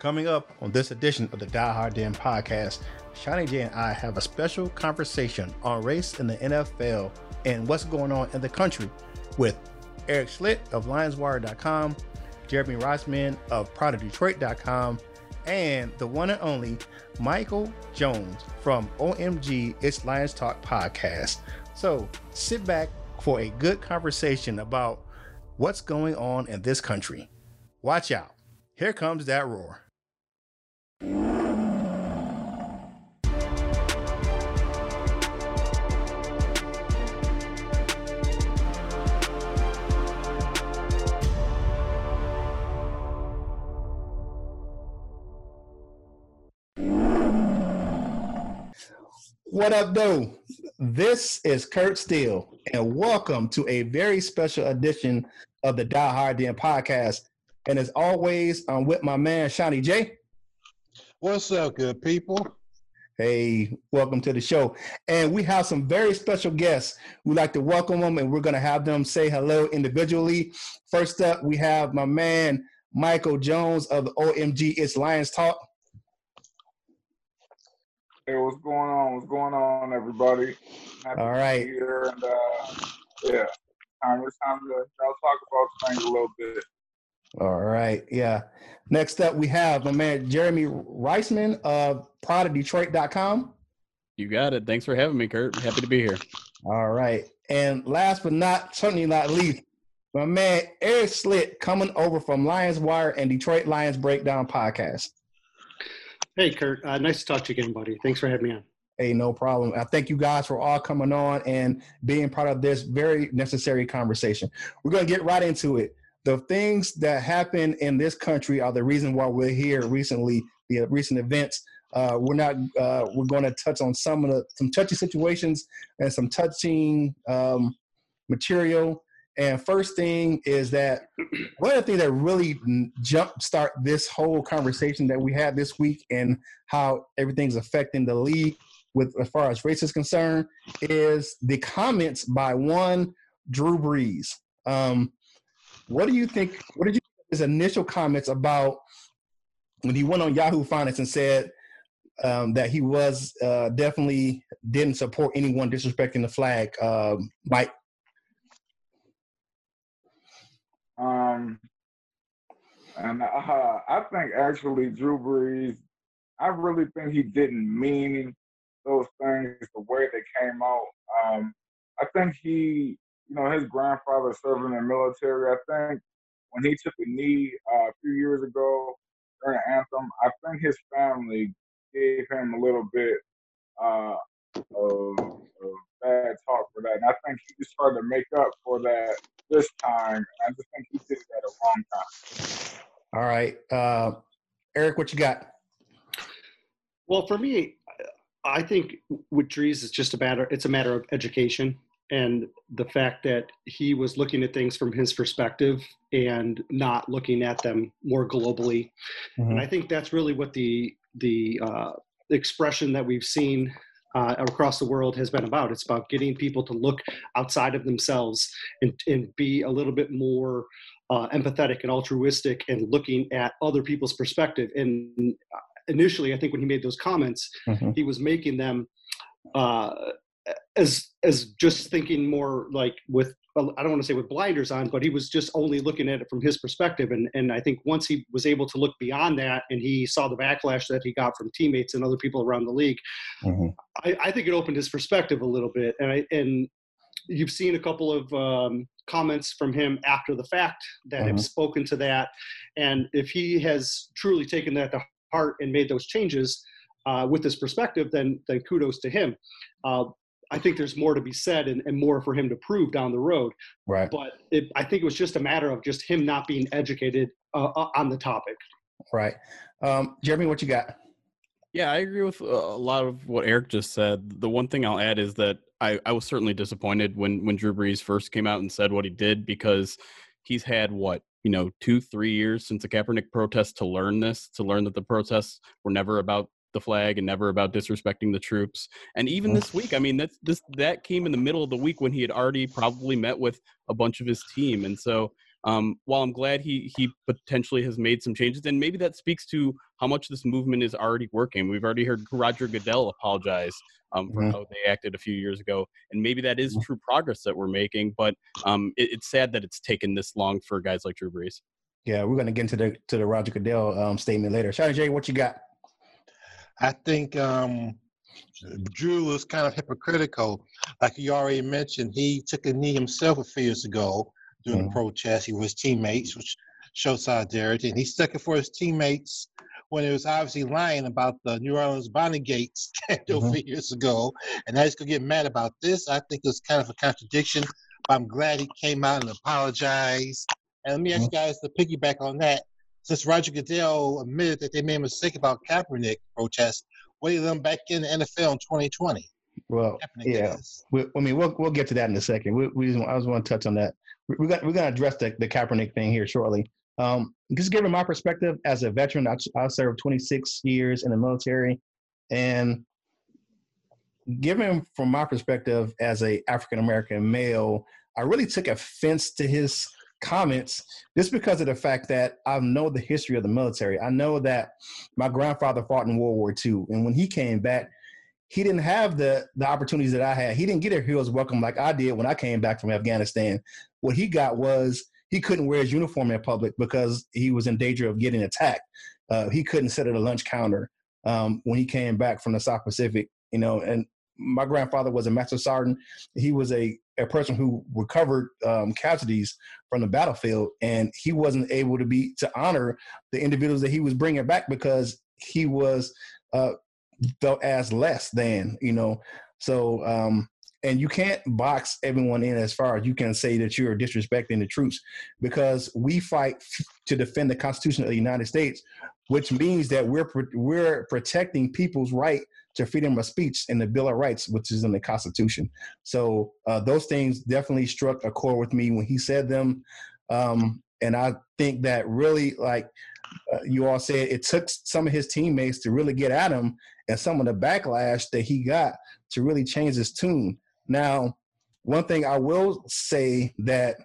Coming up on this edition of the Die Hard Den podcast, Shawnee J and I have a special conversation on race in the NFL and what's going on in the country with Eric Schlitt of LionsWire.com, Jeremy Reisman of PrideOfDetroit.com, and the one and only Michael Jones from OMG It's Lions Talk podcast. So sit back for a good conversation about what's going on in this country. Watch out. Here comes that roar. What up, though? This is Kurt Steele, and welcome to a very special edition of the Die Hard Den podcast. And as always, I'm with my man Shawnee J. What's up, good people? Hey, welcome to the show. And we have some very special guests. We'd like to welcome them, and we're going to have them say hello individually. First up, we have my man Michael Jones of the OMG It's Lions Talk. Hey, what's going on? What's going on, everybody? Happy All right. Here and uh, yeah, time it's time to y'all talk about things a little bit. All right, yeah. Next up, we have my man Jeremy Reisman of PrideOfDetroit.com. You got it. Thanks for having me, Kurt. Happy to be here. All right, and last but not certainly not least, my man Eric Schlitt coming over from Lions Wire and Detroit Lions Breakdown podcast. Hey, Kurt. Uh, nice to talk to you again, buddy. Thanks for having me on. Hey, no problem. I thank you guys for all coming on and being part of this very necessary conversation. We're going to get right into it. The things that happen in this country are the reason why we're here recently, the recent events. Uh, we're not. Uh, we're going to touch on some of the some touchy situations and some touching um, material and first thing is that one of the things that really jumpstart this whole conversation that we had this week and how everything's affecting the league with as far as race is concerned is the comments by one Drew Brees. Um, what do you think? What did you his initial comments about when he went on Yahoo Finance and said um, that he was uh, definitely didn't support anyone disrespecting the flag? Um, Mike, Um, and uh, I think actually Drew Brees, I really think he didn't mean those things the way they came out. Um, I think he, you know, his grandfather served in the military. I think when he took a knee uh, a few years ago during the anthem, I think his family gave him a little bit uh, of, of bad talk for that. And I think he just started to make up for that this time. I just think he did it at a wrong time. All right. Uh, Eric, what you got? Well, for me, I think with Brees, it's just a matter, it's a matter of education and the fact that he was looking at things from his perspective and not looking at them more globally. Mm-hmm. And I think that's really what the, the, uh, expression that we've seen uh, across the world has been about. It's about getting people to look outside of themselves and, and be a little bit more uh, empathetic and altruistic and looking at other people's perspective. And initially, I think when he made those comments, mm-hmm. he was making them uh, as as just thinking more like with I don't want to say with blinders on, but he was just only looking at it from his perspective. And and I think once he was able to look beyond that and he saw the backlash that he got from teammates and other people around the league, mm-hmm. I, I, think it opened his perspective a little bit. And I and you've seen a couple of um, comments from him after the fact that mm-hmm. have spoken to that. And if he has truly taken that to heart and made those changes. Uh, with this perspective, then then kudos to him. Uh, I think there's more to be said and, and more for him to prove down the road. Right. But it, I think it was just a matter of just him not being educated uh, uh, on the topic. Right. Um, Jeremy, what you got? Yeah, I agree with a lot of what Eric just said. The one thing I'll add is that I, I was certainly disappointed when when Drew Brees first came out and said what he did because he's had what you know two three years since the Kaepernick protest to learn this to learn that the protests were never about the flag and never about disrespecting the troops. And even this week, I mean, that's this that came in the middle of the week when he had already probably met with a bunch of his team. And so um, while I'm glad he he potentially has made some changes, and maybe that speaks to how much this movement is already working. We've already heard Roger Goodell apologize um, for Mhm. how they acted a few years ago, and maybe that is Mhm. true progress that we're making. But um, it, it's sad that it's taken this long for guys like Drew Brees. Yeah, we're gonna get into the to the Roger Goodell um, statement later. Shawnee J, what you got? I think um, Drew was kind of hypocritical. Like you already mentioned, he took a knee himself a few years ago during Mhm. the protest. He was teammates, which showed solidarity, and he stuck it for his teammates when he was obviously lying about the New Orleans Bountygate scandal Mhm. a few years ago. And now he's gonna get mad about this. I think it's kind of a contradiction. But I'm glad he came out and apologized. And let me ask you guys to piggyback on that. Since Roger Goodell admitted that they made a mistake about Kaepernick protest, do them back in the NFL in 2020? Well, Kaepernick, yeah, we, I mean, we'll we'll get to that in a second. We, we just, I just want to touch on that. We- We're gonna we're gonna address the, the Kaepernick thing here shortly. Um, just giving my perspective as a veteran, I, I served 26 years in the military, and given from my perspective as a African American male, I really took offense to his comments just because of the fact that I know the history of the military. I know that my grandfather fought in World War II, and when he came back, he didn't have the the opportunities that I had. He didn't get a hero's welcome like I did when I came back from Afghanistan. What he got was he couldn't wear his uniform in public because he was in danger of getting attacked. Uh, he couldn't sit at a lunch counter um, when he came back from the South Pacific. You know, and my grandfather was a master sergeant. He was a a person who recovered um, casualties from the battlefield, and he wasn't able to be to honor the individuals that he was bringing back because he was uh, felt as less than you know? So um and you can't box everyone in as far as you can say that you're disrespecting the troops because we fight to defend the constitution of the united states which means that we're we're protecting people's right to freedom of speech in the bill of rights which is in the constitution so uh, those things definitely struck a chord with me when he said them um and i think that really like uh, you all said it took some of his teammates to really get at him and some of the backlash that he got to really change his tune. Now, one thing I will say that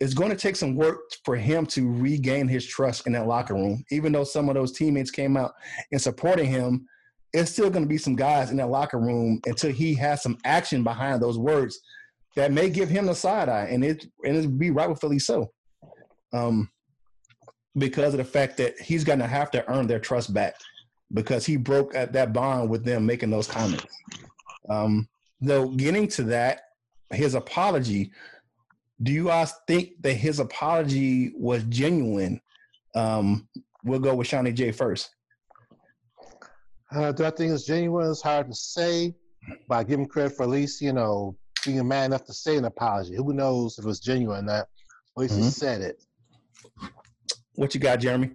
it's going to take some work for him to regain his trust in that locker room. Even though some of those teammates came out and supporting him, it's still going to be some guys in that locker room until he has some action behind those words that may give him the side eye, and it and it be rightfully so. Um, because of the fact that he's going to have to earn their trust back because he broke at that bond with them making those comments. Um, though getting to that, his apology, do you guys think that his apology was genuine? Um, we'll go with Shawnee J first. Uh, do I think it's genuine? It's hard to say, but I give him credit for at least, you know, being a man enough to say an apology. Who knows if it was genuine or not? At least he Mhm. said it. What you got, Jeremy?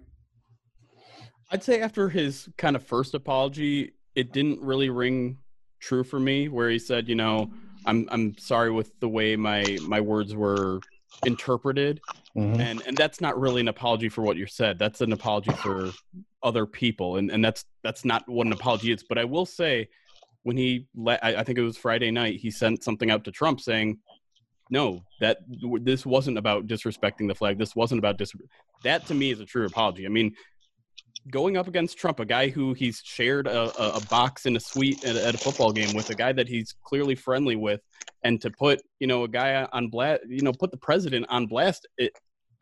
I'd say after his kind of first apology, it didn't really ring true for me. Where he said, you know, I'm I'm sorry with the way my my words were interpreted, Mhm. and and that's not really an apology for what you said. That's an apology for other people, and and that's that's not what an apology is. But I will say, when he let, I, I think it was Friday night, he sent something out to Trump saying, no, that this wasn't about disrespecting the flag. This wasn't about dis. That to me is a true apology. I mean, going up against Trump, a guy who he's shared a, a, a box in a suite at, at a football game with, a guy that he's clearly friendly with, and to put you know a guy on blast, you know, put the president on blast it,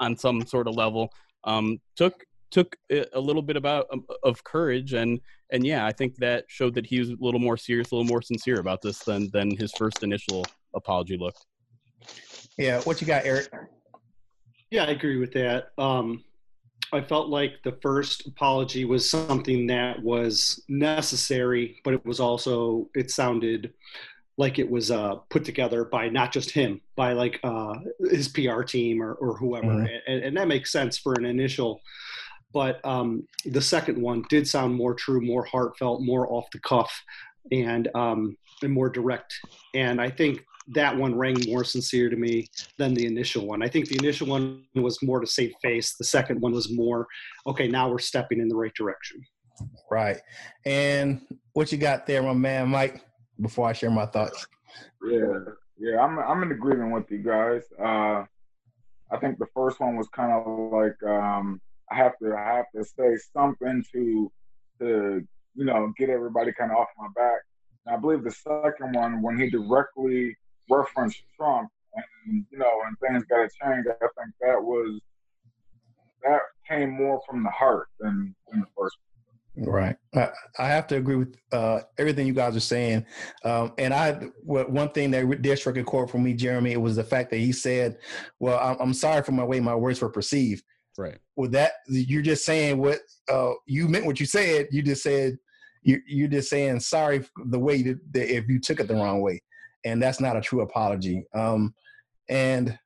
on some sort of level, um, took took a a little bit about um, of courage and and yeah, I think that showed that he was a little more serious, a little more sincere about this than than his first initial apology looked. Yeah, what you got, Eric? Yeah, I agree with that. Um, I felt like the first apology was something that was necessary, but it was also it sounded like it was uh, put together by not just him, by like uh, his PR team or, or whoever, Mhm. and, and that makes sense for an initial. But um, the second one did sound more true, more heartfelt, more off the cuff, and um, and more direct. And I think that one rang more sincere to me than the initial one. I think the initial one was more to save face. The second one was more, okay, now we're stepping in the right direction. Right. And what you got there, my man, Mike? Before I share my thoughts. Yeah, yeah, I'm I'm in agreement with you guys. Uh, I think the first one was kind of like um, I have to I have to say something to to you know get everybody kind of off my back. I believe the second one when he directly referenced Trump and you know and things got to change. I think that was that came more from the heart than, than the first. Right. I, I have to agree with uh, everything you guys are saying. Um, and I, one thing that did strike a chord for me, Jeremy, it was the fact that he said, "Well, I'm, I'm sorry for my way my words were perceived." Right. With that, you're just saying what uh, you meant. What you said, you just said you, you're just saying sorry the way that, that if you took it the wrong way, and that's not a true apology. Um, and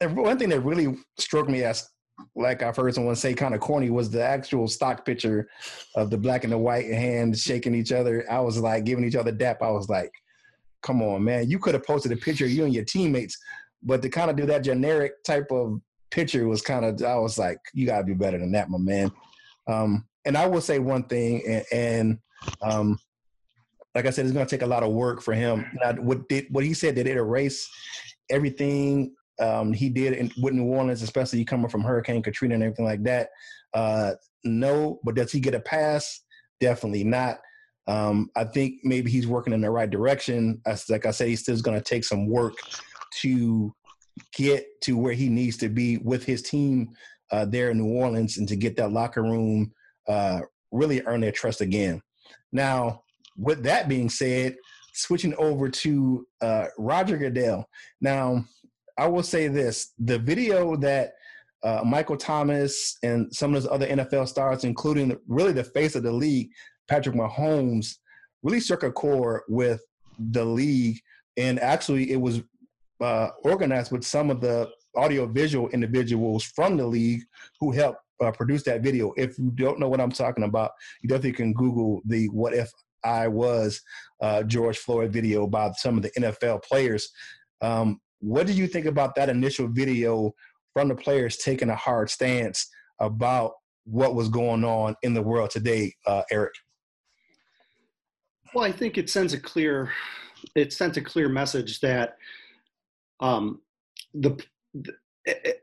one thing that really struck me as like I've heard someone say kind of corny was the actual stock picture of the black and the white hands shaking each other. I was like giving each other dap. I was like, come on, man. You could have posted a picture of you and your teammates, but to kind of do that generic type of picture was kind of, I was like, you got to be better than that, my man. Um, and I will say one thing, and, and um, like I said, it's going to take a lot of work for him. What did what he said did it erase everything um, he did in, with New Orleans, especially coming from Hurricane Katrina and everything like that. Uh, no, but does he get a pass? Definitely not. Um, I think maybe he's working in the right direction. As, like I said, he's still going to take some work to get to where he needs to be with his team uh, there in New Orleans and to get that locker room uh, really earn their trust again. Now, with that being said, switching over to uh, Roger Goodell. Now, I will say this: the video that uh, Michael Thomas and some of those other NFL stars, including really the face of the league, Patrick Mahomes, really struck a chord with the league. And actually, it was uh, organized with some of the audiovisual individuals from the league who helped uh, produce that video. If you don't know what I'm talking about, you definitely can Google the "What If I Was" uh, George Floyd video by some of the NFL players. Um, what did you think about that initial video from the players taking a hard stance about what was going on in the world today, uh, Eric? Well, I think it sends a clear it sent a clear message that um, the, the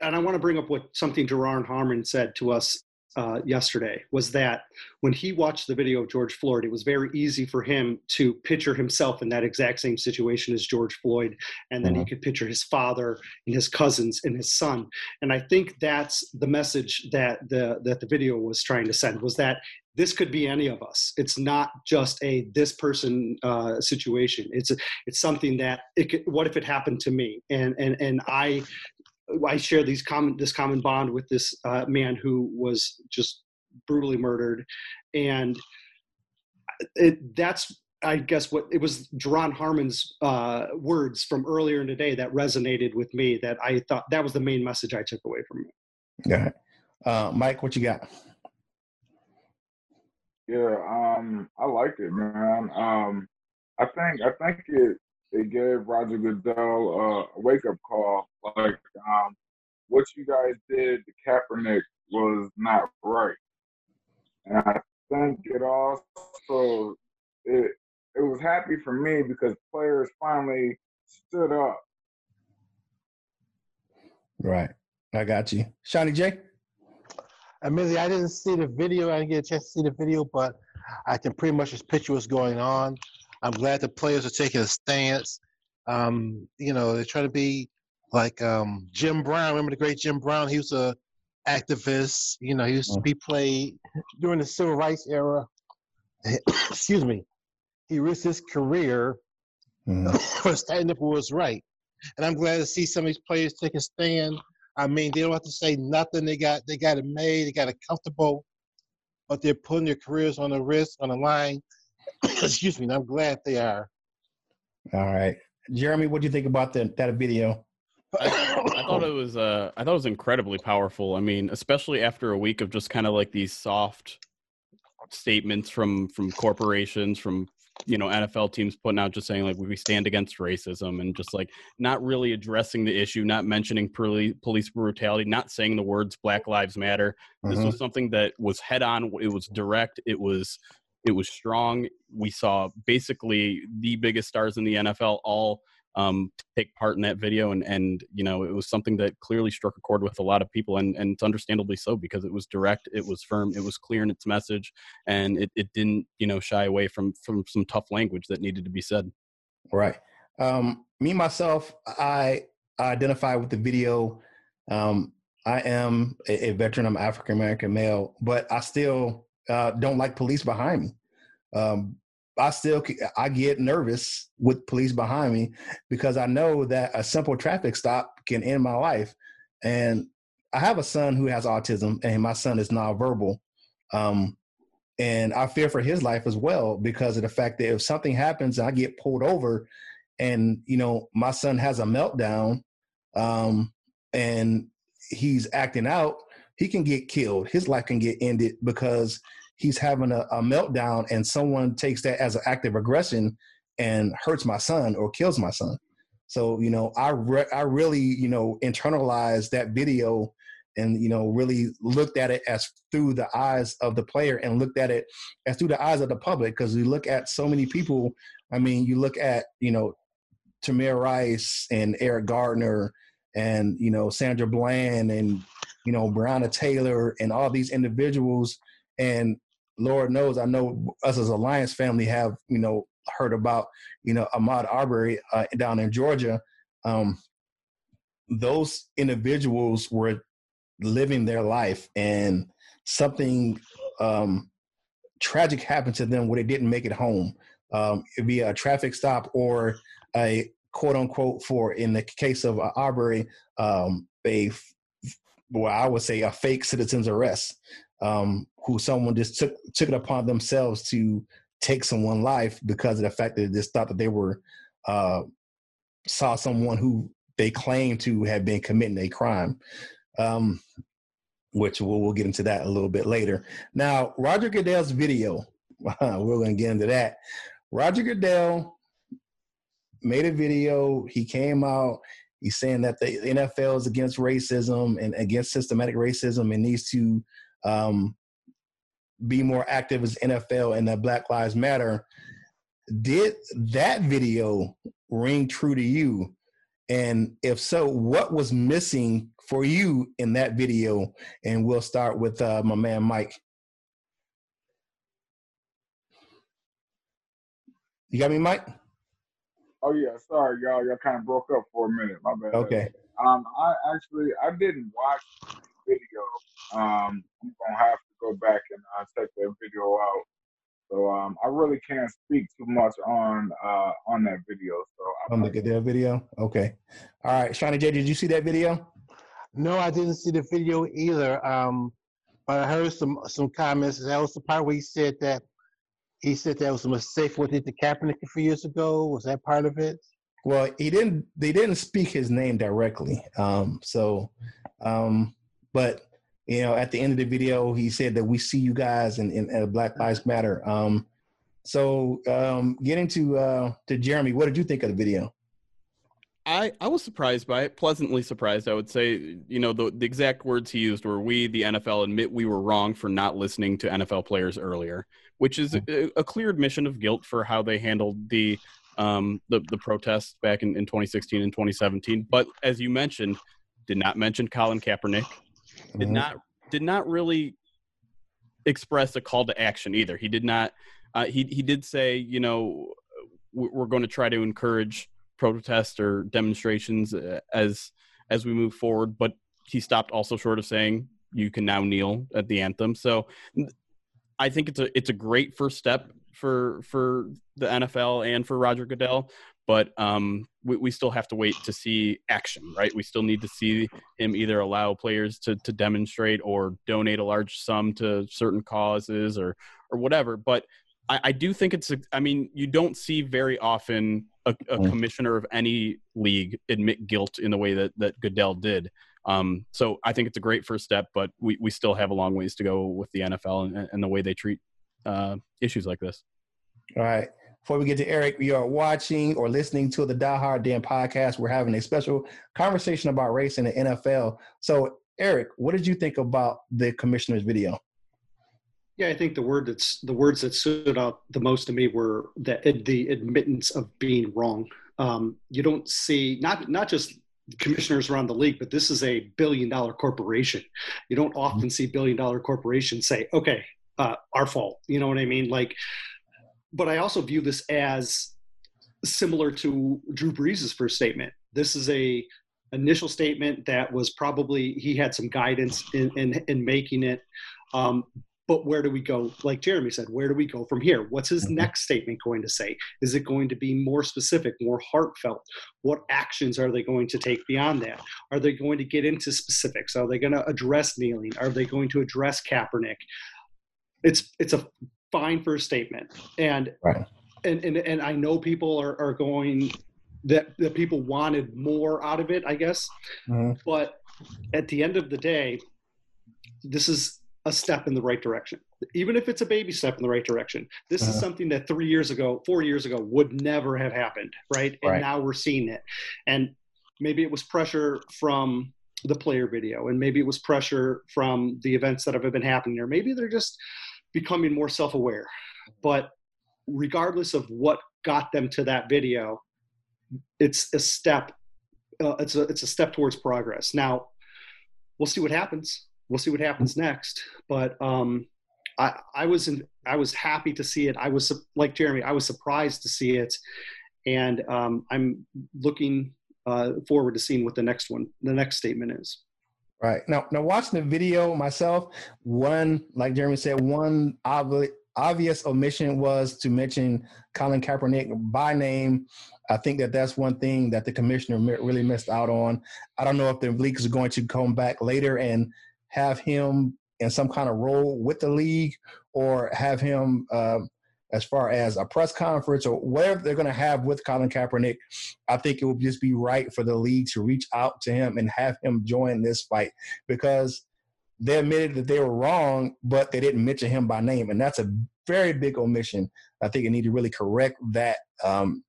and I want to bring up what something Duron Harmon said to us uh, yesterday was that when he watched the video of George Floyd, it was very easy for him to picture himself in that exact same situation as George Floyd, and then mm-hmm. he could picture his father and his cousins and his son. And I think that's the message that the that the video was trying to send was that this could be any of us. It's not just a this person uh, situation. It's a, it's something that it could, what if it happened to me? And and and I I share these common this common bond with this uh, man who was just brutally murdered, and it, that's I guess what it was Duron Harmon's uh, words from earlier in the day that resonated with me. That I thought that was the main message I took away from it. Yeah, uh, Mike, what you got? Yeah, um, I liked it, man. Um, I think I think it it gave Roger Goodell a wake up call. Like, um, what you guys did to Kaepernick was not right. And I think it also it it was happy for me because players finally stood up. Right. I got you. Shawnee J. Admittedly, I didn't see the video. I didn't get a chance to see the video, but I can pretty much just picture what's going on. I'm glad the players are taking a stance. Um, you know, they're trying to be like um, Jim Brown. Remember the great Jim Brown? He was a activist. You know, he used to be played during the civil rights era. Excuse me. He risked his career mm. for standing up for what's right. And I'm glad to see some of these players take a stand. I mean, they don't have to say nothing. They got they got it made. They got it comfortable, but they're putting their careers on the risk on the line Excuse me. I'm glad they are. All right, Jeremy, what do you think about the, that video? I, I, thought it was uh, I thought it was incredibly powerful. I mean, especially after a week of just kind of like these soft statements from from corporations, from you know NFL teams putting out just saying like we stand against racism and just like not really addressing the issue, not mentioning police police brutality, not saying the words Black Lives Matter. This mm-hmm. was something that was head on. It was direct. It was it was strong. We saw basically the biggest stars in the NFL all um, take part in that video, and and you know it was something that clearly struck a chord with a lot of people, and and it's understandably so because it was direct, it was firm, it was clear in its message, and it, it didn't you know shy away from from some tough language that needed to be said. Right. Um, me myself, I identify with the video. Um, I am a, a veteran. I'm African American male, but I still uh, don't like police behind me. Um, I still I get nervous with police behind me because I know that a simple traffic stop can end my life. And I have a son who has autism, and my son is nonverbal. Um, and I fear for his life as well because of the fact that if something happens and I get pulled over, and you know my son has a meltdown, um, and he's acting out, he can get killed. His life can get ended because he's having a, a meltdown and someone takes that as an act of aggression and hurts my son or kills my son. So, you know, I re- I really, you know, internalized that video and, you know, really looked at it as through the eyes of the player and looked at it as through the eyes of the public. Cause we look at so many people. I mean, you look at, you know, Tamir Rice and Eric Garner and, you know, Sandra Bland and, you know, Breonna Taylor and all these individuals. And Lord knows, I know us as Alliance family have, you know, heard about, you know, Ahmaud Arbery uh, down in Georgia. Um, those individuals were living their life and something um, tragic happened to them where they didn't make it home. Um, it'd be a traffic stop or a quote unquote for, in the case of uh, Arbery, um, a, well, I would say a fake citizen's arrest um, who someone just took took it upon themselves to take someone's life because of the fact that they just thought that they were uh, saw someone who they claimed to have been committing a crime. Um, which we'll, we'll get into that a little bit later. Now, Roger Goodell's video, we're going to get into that. Roger Goodell made a video. He came out. He's saying that the NFL is against racism and against systematic racism and needs to um, be more active as NFL and the Black Lives Matter. Did that video ring true to you? And if so, what was missing for you in that video? And we'll start with uh, my man Mike. You got me, Mike? Oh yeah, sorry y'all. Y'all kind of broke up for a minute. My bad. Okay. Um, I actually I didn't watch the video. Um, I'm gonna have to go back and uh, check that video out. So um, I really can't speak too much on uh, on that video. So I'm gonna on the Goodell video, okay. All right, Shawnee J, did you see that video? No, I didn't see the video either. Um, but I heard some some comments. That was the part where he said that he said that was a mistake what did the Kaepernick a few years ago. Was that part of it? Well, he didn't. They didn't speak his name directly. Um, so, um, but you know, at the end of the video, he said that we see you guys in, in, in Black Lives Matter. Um, so um, getting to uh, to Jeremy, what did you think of the video? I, I was surprised by it, pleasantly surprised, I would say. You know, the, the exact words he used were we, the NFL, admit we were wrong for not listening to NFL players earlier, which is a, a clear admission of guilt for how they handled the um, the, the protests back in, in 2016 and 2017. But as you mentioned, did not mention Colin Kaepernick, did mm-hmm. not did not really express a call to action either. He did not. Uh, he he did say, you know, we're going to try to encourage protests or demonstrations uh, as as we move forward, but he stopped also short of saying you can now kneel at the anthem. So I think it's a it's a great first step for for the NFL and for Roger Goodell but um, we, we still have to wait to see action, right? We still need to see him either allow players to, to demonstrate or donate a large sum to certain causes or or whatever. But I, I do think it's, a, I mean, you don't see very often a, a mm. commissioner of any league admit guilt in the way that, that Goodell did. Um, so I think it's a great first step, but we, we still have a long ways to go with the NFL and, and the way they treat uh, issues like this. All right. Before we get to Eric, you are watching or listening to the Die Hard Den podcast. We're having a special conversation about race in the NFL. So, Eric, what did you think about the commissioner's video? Yeah, I think the word that's the words that stood out the most to me were that the admittance of being wrong. Um, you don't see not not just commissioners around the league, but this is a billion dollar corporation. You don't often see billion dollar corporations say, "Okay, uh, our fault." You know what I mean? Like, but I also view this as similar to Drew Brees' first statement. This is a initial statement that was probably he had some guidance in in, in making it. Um, but where do we go? Like Jeremy said, where do we go from here? What's his mm-hmm. next statement going to say? Is it going to be more specific, more heartfelt? What actions are they going to take beyond that? Are they going to get into specifics? Are they going to address kneeling? Are they going to address Kaepernick? It's it's a fine first statement, and right. and, and and I know people are are going that that people wanted more out of it, I guess, mm-hmm. but at the end of the day, this is a step in the right direction. Even if it's a baby step in the right direction, this uh-huh. is something that three years ago, four years ago would never have happened, right? And right. now we're seeing it. And maybe it was pressure from the player video, and maybe it was pressure from the events that have been happening, or maybe they're just becoming more self aware. But regardless of what got them to that video, it's a step. Uh, it's a it's a step towards progress. Now, we'll see what happens we'll see what happens next. But um, I, I was in, I was happy to see it. I was like Jeremy, I was surprised to see it, and um, I'm looking uh, forward to seeing what the next one, the next statement is. Right now, now watching the video myself, one like Jeremy said, one obvious omission was to mention Colin Kaepernick by name. I think that that's one thing that the commissioner really missed out on. I don't know if the leagues are going to come back later and have him in some kind of role with the league or have him um, as far as a press conference or whatever they're going to have with Colin Kaepernick, I think it would just be right for the league to reach out to him and have him join this fight because they admitted that they were wrong, but they didn't mention him by name, and that's a very big omission. I think you need to really correct that um,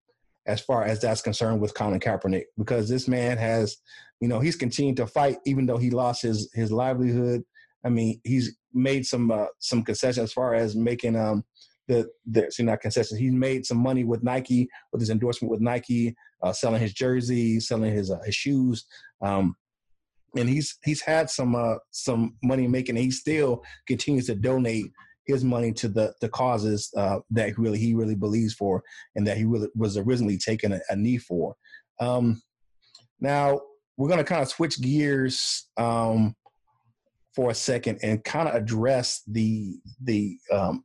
as far as that's concerned with Colin Kaepernick because this man has you know, he's continued to fight even though he lost his his livelihood. I mean, he's made some uh, some concessions as far as making um the the so not concessions. He's made some money with Nike with his endorsement with Nike, uh, selling his jersey, selling his uh, his shoes. Um, and he's he's had some uh, some money making. He still continues to donate his money to the the causes uh, that really he really believes for, and that he really was originally taking a, a knee for. Um, now, we're going to kind of switch gears um, for a second and kind of address the the um,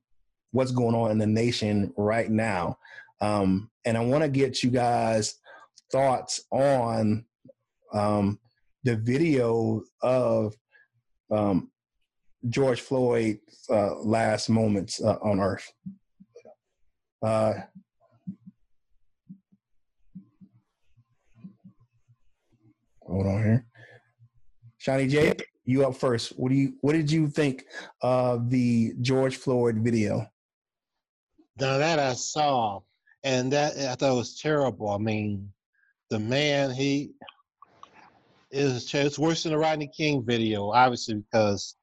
what's going on in the nation right now. Um, and I want to get you guys thoughts on um, the video of um, George Floyd's uh, last moments uh, on Earth. Uh, Hold on here. Shawnee J, you up first. What do you what did you think of the George Floyd video? Now that I saw, and that I thought was terrible. I mean, the man he is it's worse than the Rodney King video, obviously because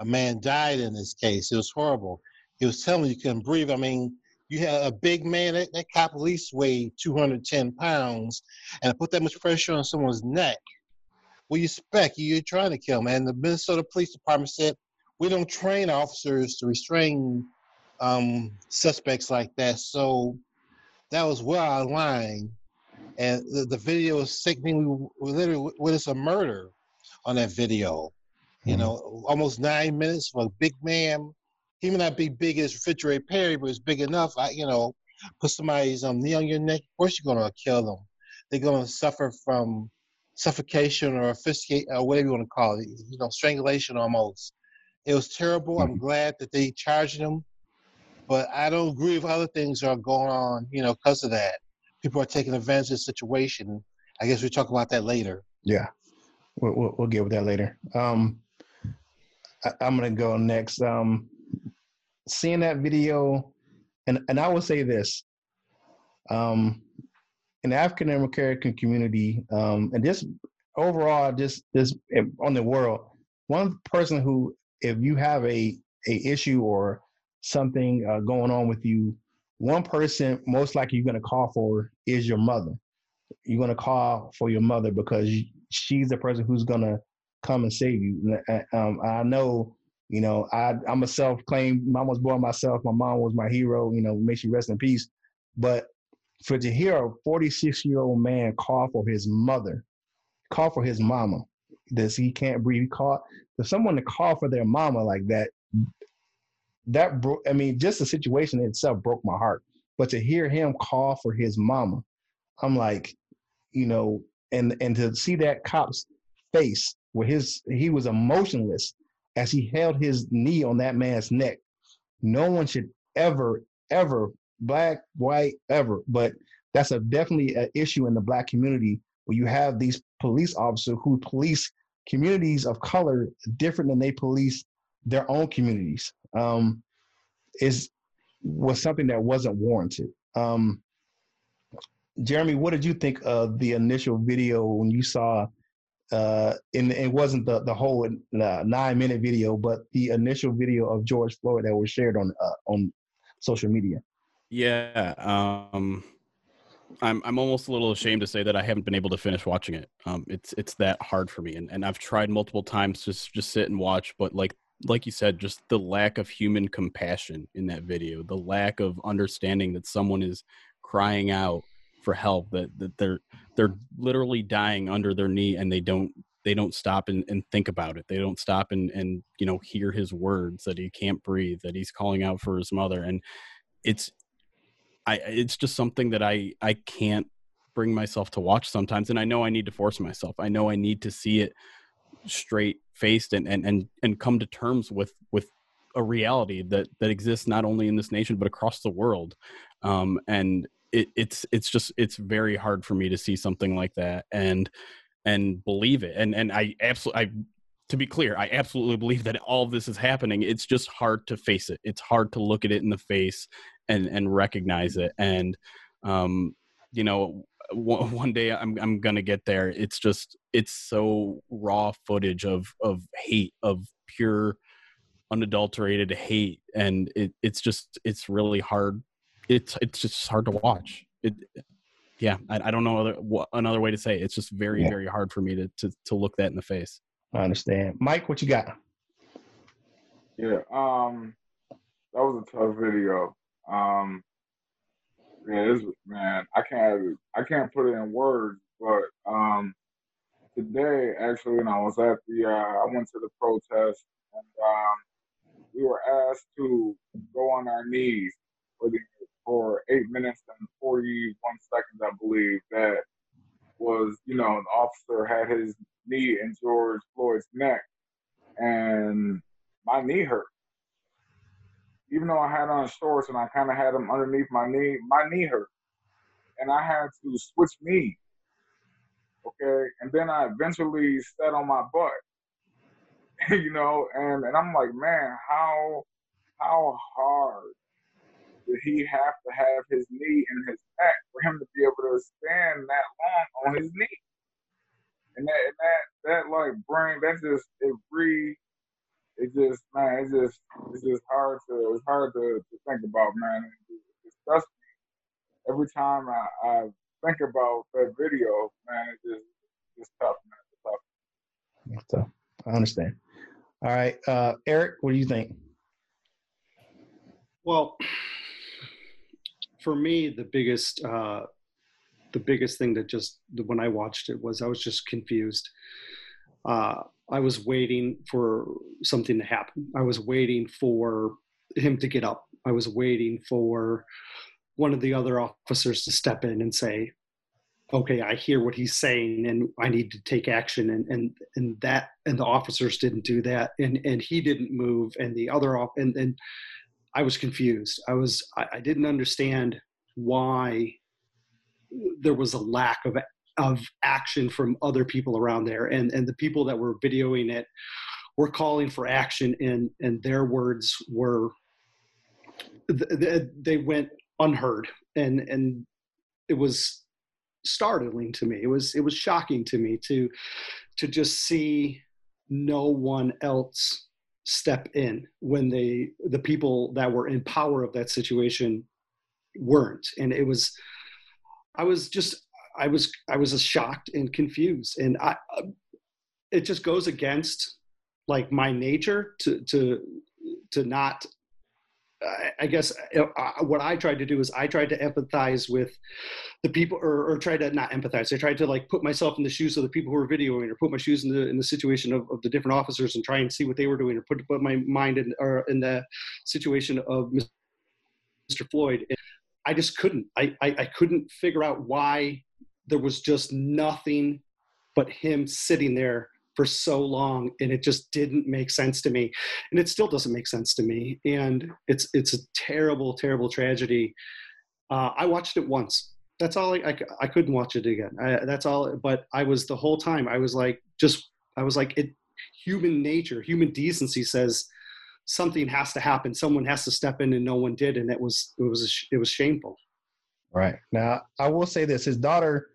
a man died in this case. It was horrible. He was telling you, you couldn't breathe. I mean, you had a big man that, that cop at least weighed 210 pounds and put that much pressure on someone's neck what you expect you're trying to kill man the minnesota police department said we don't train officers to restrain um, suspects like that so that was well out of line and the, the video is sickening we, we literally witnessed a murder on that video you mm-hmm. know almost nine minutes for a big man he may not be big as refrigerator Perry, but it's big enough. I, you know, put somebody's um, knee on your neck. Of course, you're gonna kill them. They're gonna suffer from suffocation or asphyxiate or whatever you want to call it. You know, strangulation almost. It was terrible. I'm mm-hmm. glad that they charged him, but I don't agree with other things that are going on. You know, because of that, people are taking advantage of the situation. I guess we'll talk about that later. Yeah, we'll, we'll, we'll get with that later. Um, I, am gonna go next. Um, seeing that video, and and I will say this, um, in the African American community, um, and just overall, just this on the world, one person who, if you have a a issue or something uh, going on with you, one person most likely you're to call for is your mother. you're to call for your mother because she's the person who's to come and save you. Um, I know, you know, I, I'm a self-claimed. Mom was born myself. My mom was my hero. You know, may she rest in peace. But for to hear a 46 year old man call for his mother, call for his mama, this he can't breathe. Call for someone to call for their mama like that. That broke. I mean, just the situation itself broke my heart. But to hear him call for his mama, I'm like, you know, and and to see that cop's face where his he was emotionless as he held his knee on that man's neck. No one should ever, ever, black, white, ever, but that's a definitely an issue in the black community where you have these police officers who police communities of color different than they police their own communities. Um, is was something that wasn't warranted. Um, Jeremy, what did you think of the initial video when you saw? Uh, and it wasn't the the whole uh, nine minute video, but the initial video of George Floyd that was shared on uh, on social media. Yeah, um, I'm I'm almost a little ashamed to say that I haven't been able to finish watching it. Um, it's it's that hard for me, and, and I've tried multiple times to just just sit and watch, but like like you said, just the lack of human compassion in that video, the lack of understanding that someone is crying out for help, that, that they're they're literally dying under their knee and they don't they don't stop and, and think about it. They don't stop and, and you know hear his words that he can't breathe, that he's calling out for his mother. And it's I it's just something that I I can't bring myself to watch sometimes. And I know I need to force myself. I know I need to see it straight faced and, and and and come to terms with with a reality that that exists not only in this nation but across the world um, and it, it's it's just it's very hard for me to see something like that and and believe it. And and i absolutely i to be clear i absolutely believe that all of this is happening. It's just hard to face it. It's hard to look at it in the face and and recognize it. And um you know one day I'm I'm gonna get there. It's just it's so raw footage of of hate of pure unadulterated hate. And it, it's just it's really hard it's it's just hard to watch. It yeah i, I don't know other what, another way to say it. it's just very yeah. very hard for me to, to to look that in the face. I understand. Mike what you got? Yeah um that was a tough video. Um yeah, this man, I can't I can't put it in words, but um, today actually, when I was at the uh, I went to the protest and um, we were asked to go on our knees for the for eight minutes and forty one seconds, I believe. That was you know, an officer had his knee in George Floyd's neck, and my knee hurt even though I had on shorts and I kind of had them underneath my knee, my knee hurt. And I had to switch knees. Okay. And then I eventually sat on my butt, you know, and, and I'm like, man, how, how hard he have to have his knee in his back for him to be able to stand that long on his knee? And that, and that, that like brain, that just, it re, it just man, it's just it's just hard to it's hard to, to think about, man. It, it disgusts me every time I, I think about that video, man. It's just it's tough, man. It's tough. It's tough. I understand. All right, uh, Eric, what do you think? Well, for me, the biggest uh, the biggest thing that just when I watched it was I was just confused. Uh, I was waiting for something to happen. I was waiting for him to get up. I was waiting for one of the other officers to step in and say, okay, I hear what he's saying and I need to take action. And, and, and that, and the officers didn't do that. And, and he didn't move and the other, off, and, and I was confused. I was, I, I didn't understand why there was a lack of of action from other people around there. And and the people that were videoing it were calling for action and and their words were they went unheard. And and it was startling to me. It was it was shocking to me to to just see no one else step in when they the people that were in power of that situation weren't. And it was i was just I was I was shocked and confused, and I it just goes against like my nature to to to not I guess uh, what I tried to do is I tried to empathize with the people, or, or try to not empathize. I tried to like put myself in the shoes of the people who were videoing, or put my shoes in the in the situation of, of the different officers, and try and see what they were doing, or put put my mind in or in the situation of Mr. Floyd. And I just couldn't. I, I I couldn't figure out why there was just nothing but him sitting there for so long and it just didn't make sense to me. And it still doesn't make sense to me. And it's it's a terrible terrible tragedy. Uh, i watched it once. That's all I, I, I couldn't watch it again. I, that's all but i was the whole time i was like just i was like it human nature human decency says something has to happen. Someone has to step in and no one did and it was it was it was shameful. Right. Now i will say this. His daughter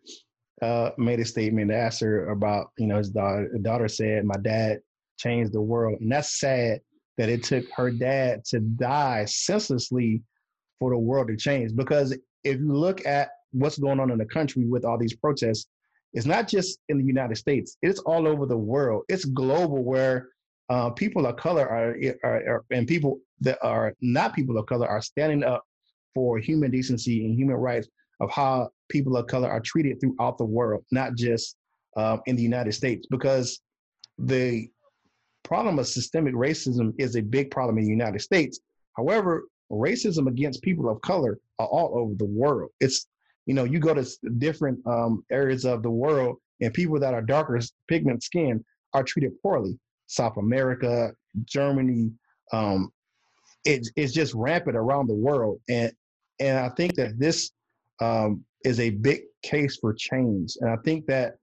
uh, made a statement to ask her about, you know, his daughter. Daughter said, "My dad changed the world," and that's sad that it took her dad to die senselessly for the world to change. Because if you look at what's going on in the country with all these protests, it's not just in the United States; it's all over the world. It's global, where uh, people of color are, are, are, and people that are not people of color are standing up for human decency and human rights of how people of color are treated throughout the world, not just um, in the United States, because the problem of systemic racism is a big problem in the United States. However, racism against people of color are all over the world. It's, you know, you go to different um, areas of the world and people that are darker pigment skin are treated poorly. South America, Germany, um, it, it's just rampant around the world. And, and I think that this um, is a big case for change. And I think that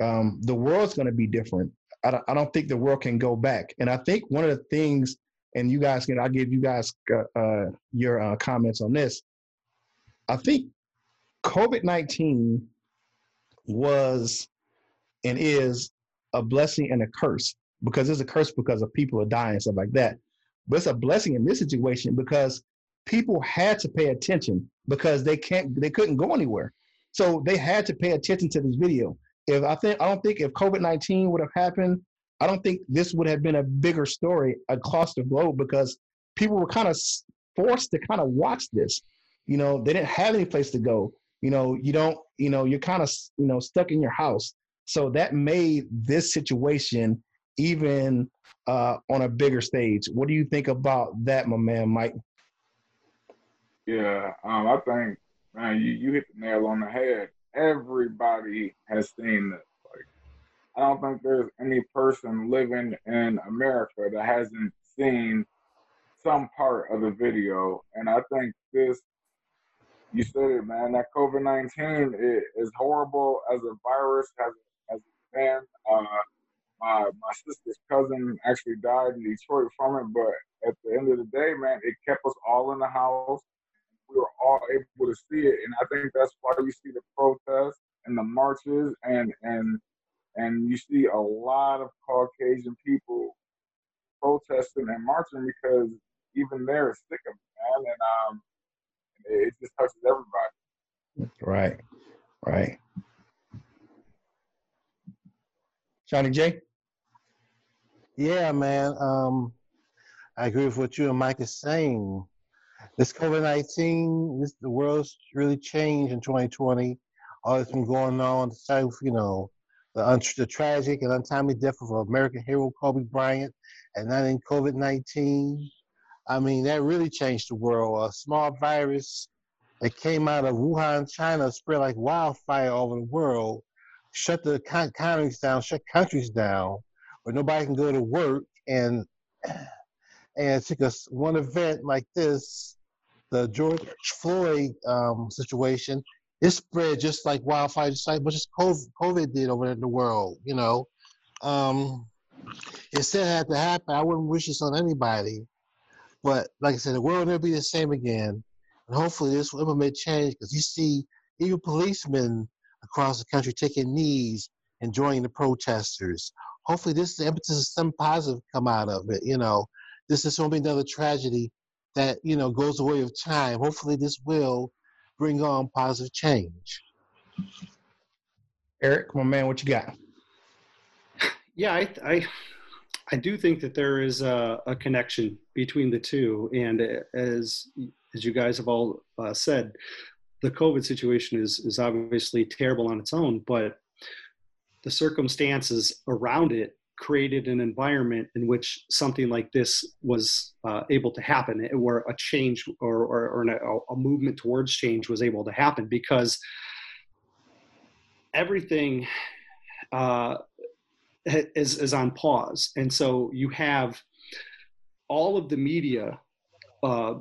um, the world's going to be different. I don't, I don't, think the world can go back. And I think one of the things, and you guys can, I'll give you guys uh, uh, your uh, comments on this. I think COVID 19 was and is a blessing and a curse because it's a curse because of people are dying and stuff like that. But it's a blessing in this situation because people had to pay attention because they can't they couldn't go anywhere. So they had to pay attention to this video. If I think I don't think if COVID-19 would have happened, I don't think this would have been a bigger story across the globe because people were kind of forced to kind of watch this. You know, they didn't have any place to go. You know, you don't, you know, you're kind of, you know, stuck in your house. So that made this situation even uh, on a bigger stage. What do you think about that, my man, Mike? Yeah, um, I think man, you, you hit the nail on the head. Everybody has seen this. Like, I don't think there's any person living in America that hasn't seen some part of the video. And I think this, you said it, man. That COVID nineteen is horrible as a virus, has as a been. Uh, my my sister's cousin actually died in Detroit from it, but at the end of the day, man, it kept us all in the house we were all able to see it, and I think that's why you see the protests and the marches, and and and you see a lot of Caucasian people protesting and marching because even they're sick of it, man, and um, it just touches everybody. Right, right. Johnny J. Yeah, man. Um, I agree with what you and Mike is saying this COVID nineteen, this the world's really changed in 2020. All that's been going on, the you know, the, the tragic and untimely death of American hero Kobe Bryant, and then in COVID nineteen. I mean, that really changed the world. A small virus that came out of Wuhan, China, spread like wildfire over the world, shut the economies down, shut countries down, where nobody can go to work, and and took us one event like this the George Floyd um, situation, it spread just like wildfire, just like as COVID did over in the world. You know, um, it still had to happen. I wouldn't wish this on anybody, but like I said, the world will never be the same again. And hopefully, this will implement change because you see even policemen across the country taking knees and joining the protesters. Hopefully, this is the impetus of some positive come out of it. You know, this is going to be another tragedy that you know goes the way of time. Hopefully, this will bring on positive change. Eric, my man, what you got? Yeah, I, I, I do think that there is a, a, connection between the two, and as as you guys have all uh, said, the COVID situation is is obviously terrible on its own, but the circumstances around it created an environment in which something like this was uh, able to happen, where a change or, or, or a, a movement towards change was able to happen because everything uh, is, is on pause. And so you have all of the media uh,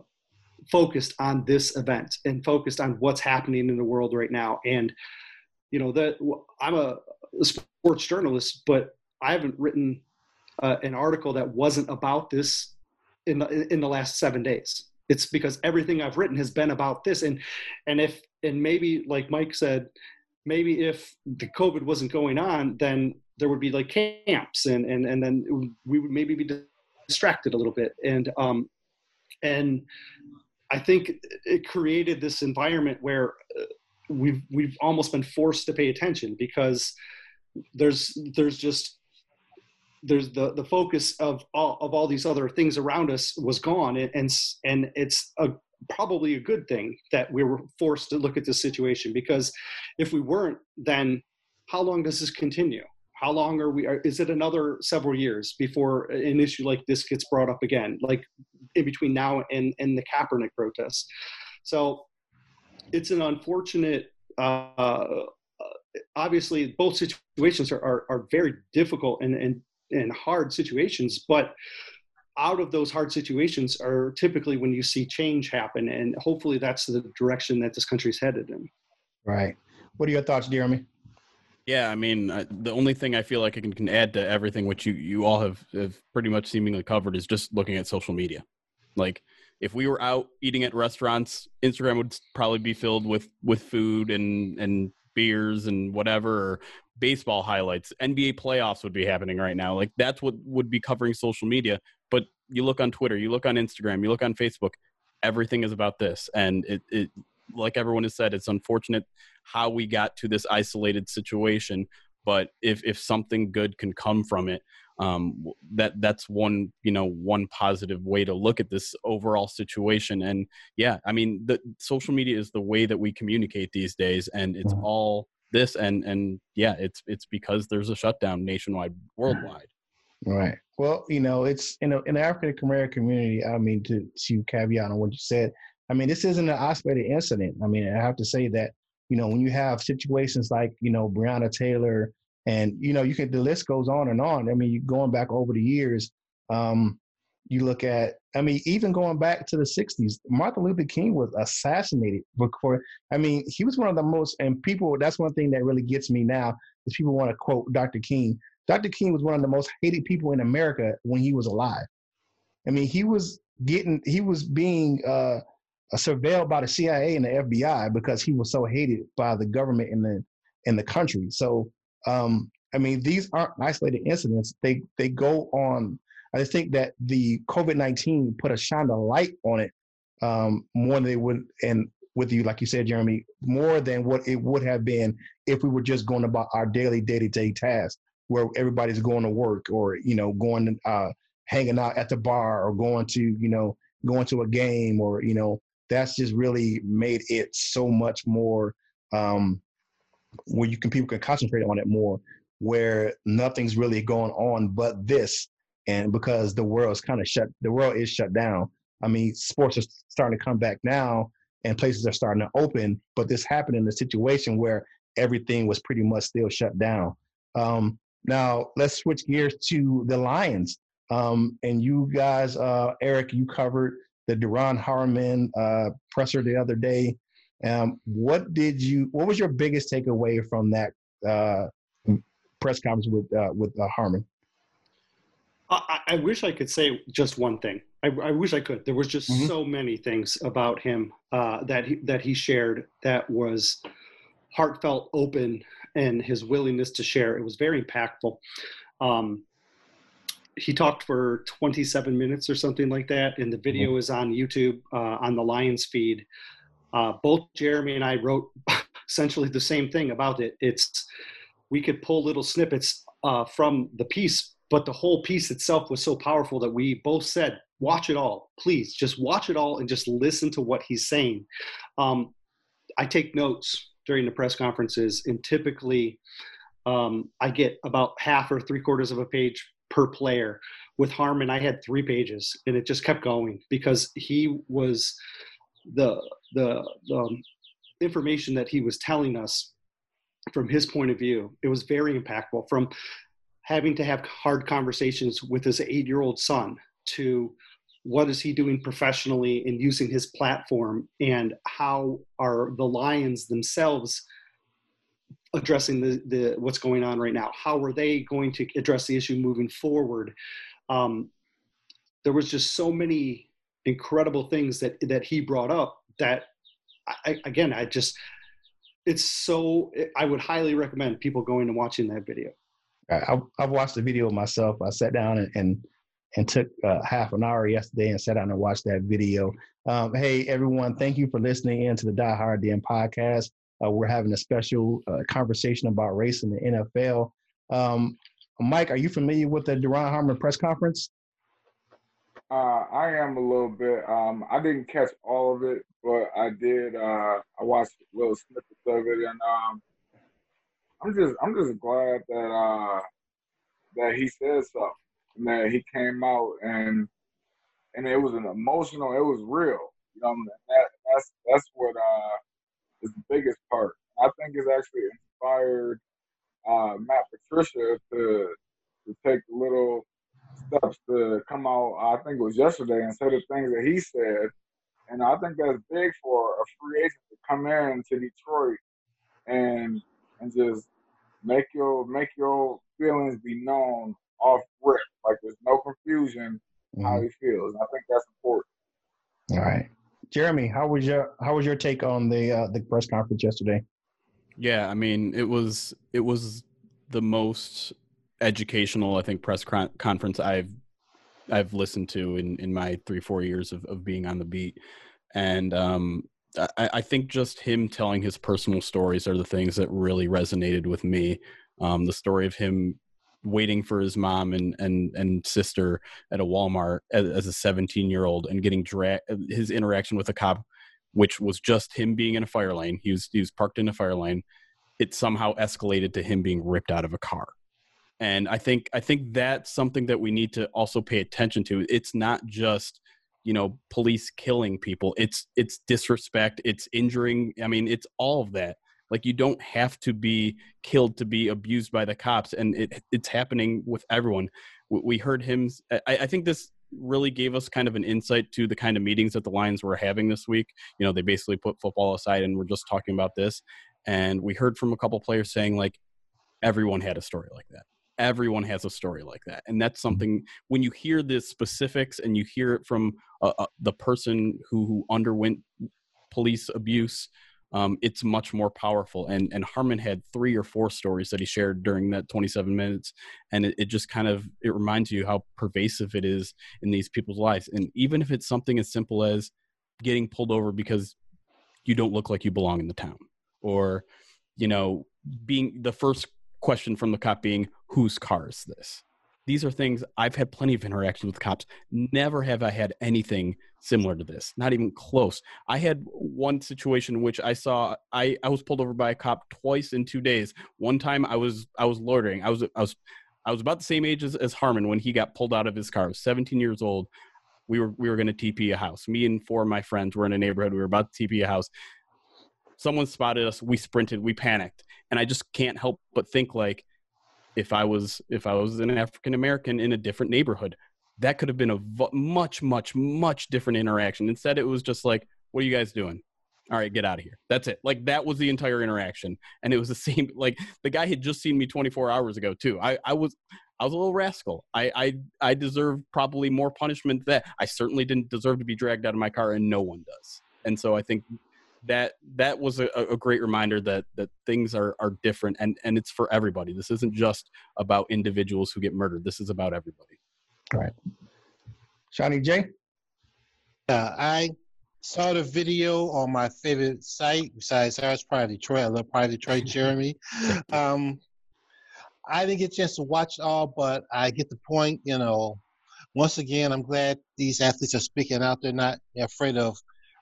focused on this event and focused on what's happening in the world right now. And, you know, that I'm a sports journalist, but I haven't written uh, an article that wasn't about this in the in the last seven days. It's because everything I've written has been about this, and and if and maybe like Mike said, maybe if the COVID wasn't going on, then there would be like camps, and and and then we would maybe be distracted a little bit, and um, and I think it created this environment where uh, we've we've almost been forced to pay attention because there's there's just there's the the focus of all of all these other things around us was gone. And and, and it's a probably a good thing that we were forced to look at this situation because if we weren't then how long does this continue? How long are we is it another several years before an issue like this gets brought up again like in between now and and the Kaepernick protests? So it's an unfortunate uh, obviously both situations are, are, are very difficult and, and, and hard situations, but out of those hard situations are typically when you see change happen. And hopefully that's the direction that this country's headed in. Right. What are your thoughts, Jeremy? Yeah, I mean, uh, the only thing I feel like I can, can add to everything which you, you all have, have pretty much seemingly covered is just looking at social media. Like, if we were out eating at restaurants, Instagram would probably be filled with with food and and beers and whatever or baseball highlights nba playoffs would be happening right now like that's what would be covering social media but you look on twitter you look on instagram you look on facebook everything is about this and it, it like everyone has said it's unfortunate how we got to this isolated situation but if if something good can come from it um, that that's one you know one positive way to look at this overall situation. And yeah i mean the social media is the way that we communicate these days and it's mm-hmm. all this and and yeah it's it's because there's a shutdown nationwide worldwide. Right. Well you know it's in, a, in the african american community i mean to to caveat on what you said i mean this isn't an isolated incident. I mean i have to say that you know when you have situations like you know breonna taylor and you know you can the list goes on and on. I mean going back over the years um, you look at i mean even going back to the 60s martin luther king was assassinated before i mean he was one of the most and people that's one thing that really gets me now is people want to quote dr king. Dr king was one of the most hated people in america when he was alive. I mean he was getting he was being uh, surveilled by the cia and the fbi because he was so hated by the government in the in the country. So um, I mean, these aren't isolated incidents. They they go on. I think that the COVID nineteen put a shine of light on it um, more than they would, and with you, like you said, Jeremy, more than what it would have been if we were just going about our daily day to day tasks, where everybody's going to work or you know going uh, hanging out at the bar or going to you know going to a game or you know that's just really made it so much more um, where you can people can concentrate on it more, where nothing's really going on but this, and because the world's kind of shut, the world is shut down. I mean, sports are starting to come back now, and places are starting to open, but this happened in a situation where everything was pretty much still shut down. Um, now let's switch gears to the Lions. Um, and you guys, uh, Eric, you covered the Duron Harmon uh, presser the other day. Um, what did you? What was your biggest takeaway from that uh, press conference with uh, with uh, Harmon? I, I, wish I could say just one thing. I, I wish I could. There was just mm-hmm. so many things about him uh, that he, that he shared that was heartfelt, open, and his willingness to share. It was very impactful. Um, he talked for 27 minutes or something like that, and the video mm-hmm. is on YouTube uh, on the Lions feed. Uh, both Jeremy and I wrote essentially the same thing about it. It's we could pull little snippets uh, from the piece, but the whole piece itself was so powerful that we both said, watch it all, please, just watch it all and just listen to what he's saying. Um, I take notes during the press conferences, and typically um, I get about half or three quarters of a page per player. With Harmon, I had three pages, and it just kept going because he was the the, the um, information that he was telling us from his point of view. It was very impactful. From having to have hard conversations with his eight-year-old son to what is he doing professionally and using his platform and how are the lions themselves addressing the, the what's going on right now how are they going to address the issue moving forward um, there was just so many incredible things that that he brought up that I, again i just it's so i would highly recommend people going and watching that video I, have watched the video myself i sat down and, and and took uh, half an hour yesterday and sat down and watched that video. Um, hey, everyone, thank you for listening in to the Die Hard Den podcast. Uh, we're having a special uh, conversation about race in the NFL. Um, Mike, are you familiar with the Duron Harmon press conference? Uh, I am a little bit. Um, I didn't catch all of it, but I did. Uh, I watched little snippets of it, and um, I'm just, I'm just glad that uh, that he said something and that he came out and and it was an emotional. It was real. You know, that, that's that's what uh, is the biggest part. I think it's actually inspired uh, Matt Patricia to to take a little steps to come out. I think it was yesterday and say the things that he said, and I think that's big for a free agent to come in to Detroit and and just make your make your feelings be known off rip. Like there's no confusion mm-hmm. how he feels. I think that's important. All right, Jeremy, how was your how was your take on the uh, the press conference yesterday? Yeah, I mean it was it was the most educational I think press con- conference I've I've listened to in in my three four years of of being on the beat, and um, I, I think just him telling his personal stories are the things that really resonated with me. Um, the story of him waiting for his mom and and and sister at a Walmart as, as a 17 year old and getting dragged his interaction with a cop which was just him being in a fire lane. He was he was parked in a fire lane. It somehow escalated to him being ripped out of a car and i think i think that's something that we need to also pay attention to it's not just you know police killing people it's it's disrespect it's injuring i mean it's all of that like you don't have to be killed to be abused by the cops, and it, it's happening with everyone. We heard him. I, I think this really gave us kind of an insight to the kind of meetings that the Lions were having this week. You know, they basically put football aside and we're just talking about this. And we heard from a couple players saying like everyone had a story like that. Everyone has a story like that, and that's something when you hear the specifics and you hear it from uh, uh, the person who, who underwent police abuse um, it's much more powerful. And and Harmon had three or four stories that he shared during that 27 minutes, and it, it just kind of it reminds you how pervasive it is in these people's lives. And even if it's something as simple as getting pulled over because you don't look like you belong in the town, or you know, being the first question from the cop being whose car is this these are things I've had plenty of interactions with cops. Never have I had anything similar to this, not even close. I had one situation in which I saw I, I was pulled over by a cop twice in two days. One time I was I was loitering. I was I was I was about the same age as, as Harmon when he got pulled out of his car. I was 17 years old. We were we were going to TP a house. Me and four of my friends were in a neighborhood. We were about to TP a house. Someone spotted us. We sprinted. We panicked, and I just can't help but think like if I was if I was an African American in a different neighborhood. That could have been a v- much much much different interaction. Instead, it was just like, "What are you guys doing?" All right, get out of here. That's it. Like that was the entire interaction, and it was the same. Like the guy had just seen me 24 hours ago too. I I was I was a little rascal. I I I deserve probably more punishment. That I certainly didn't deserve to be dragged out of my car, and no one does. And so I think that that was a, a, great reminder that that things are are different and and it's for everybody. This isn't just about individuals who get murdered. This is about everybody. All right. Shawnee J? Uh, I saw the video on my favorite site besides Harris Pride of Detroit. I love Pride of Detroit Jeremy. Um I didn't get a chance to watch it all, but I get the point. You know, once again, I'm glad these athletes are speaking out. They're not afraid of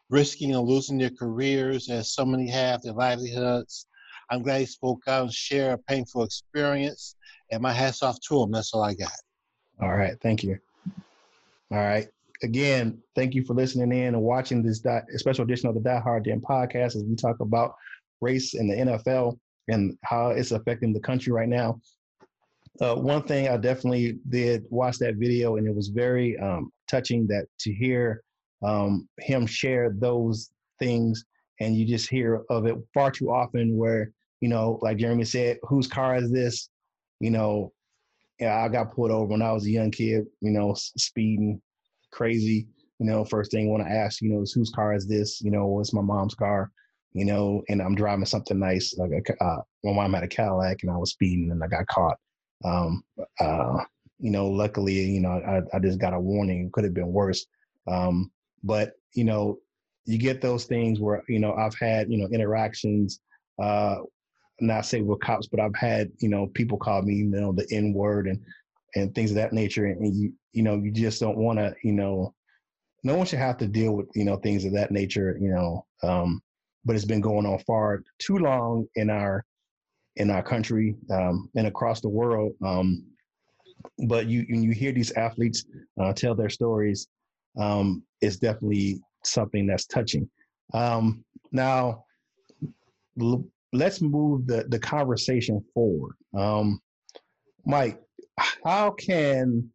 risking or losing their careers, as so many have their livelihoods. I'm glad he spoke out and shared a painful experience, and my hat's off to him. That's all I got. All right, thank you. All right. Again, thank you for listening in and watching this di- special edition of the Die Hard Den podcast as we talk about race in the NFL and how it's affecting the country right now. Uh, one thing I definitely did watch that video, and it was very um, touching that to hear um, him share those things, and you just hear of it far too often. Where you know, like Jeremy said, whose car is this? You know, yeah, I got pulled over when I was a young kid. You know, speeding crazy. You know, first thing I want to ask, you know, is whose car is this? You know, it's my mom's car you know, and I'm driving something nice. Like a, uh, time I had a Cadillac and I was speeding and I got caught. Um, uh, you know, luckily, you know, I, I just got a warning. Could have been worse. Um, but you know, you get those things where you know I've had you know interactions. Uh, not say with cops, but I've had you know people call me you know the N word and and things of that nature, and, you you know you just don't want to you know no one should have to deal with you know things of that nature you know um, but it's been going on far too long in our in our country um, and across the world. Um, but you you hear these athletes uh, tell their stories, um, it's definitely something that's touching. Um, now, l- let's move the the conversation forward. Um, Mike, how can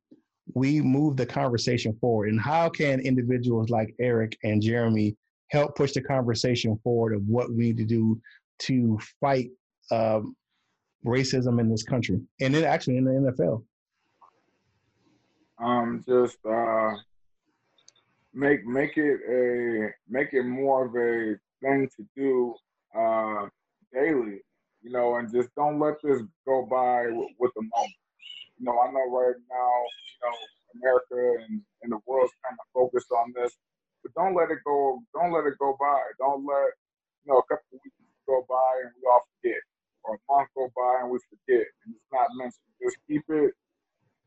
we move the conversation forward, and how can individuals like Eric and Jeremy help push the conversation forward of what we need to do to fight um, racism in this country and then actually in the NFL? Um, just uh, make make it a make it more of a thing to do uh, daily, you know, and just don't let this go by with, with the moment. You know, I know right now, you know, America and, and the world's kind of focused on this, but don't let it go. Don't let it go by. Don't let you know a couple weeks go by and we all forget, or a month go by and we forget, and it's not mentioned. Just keep it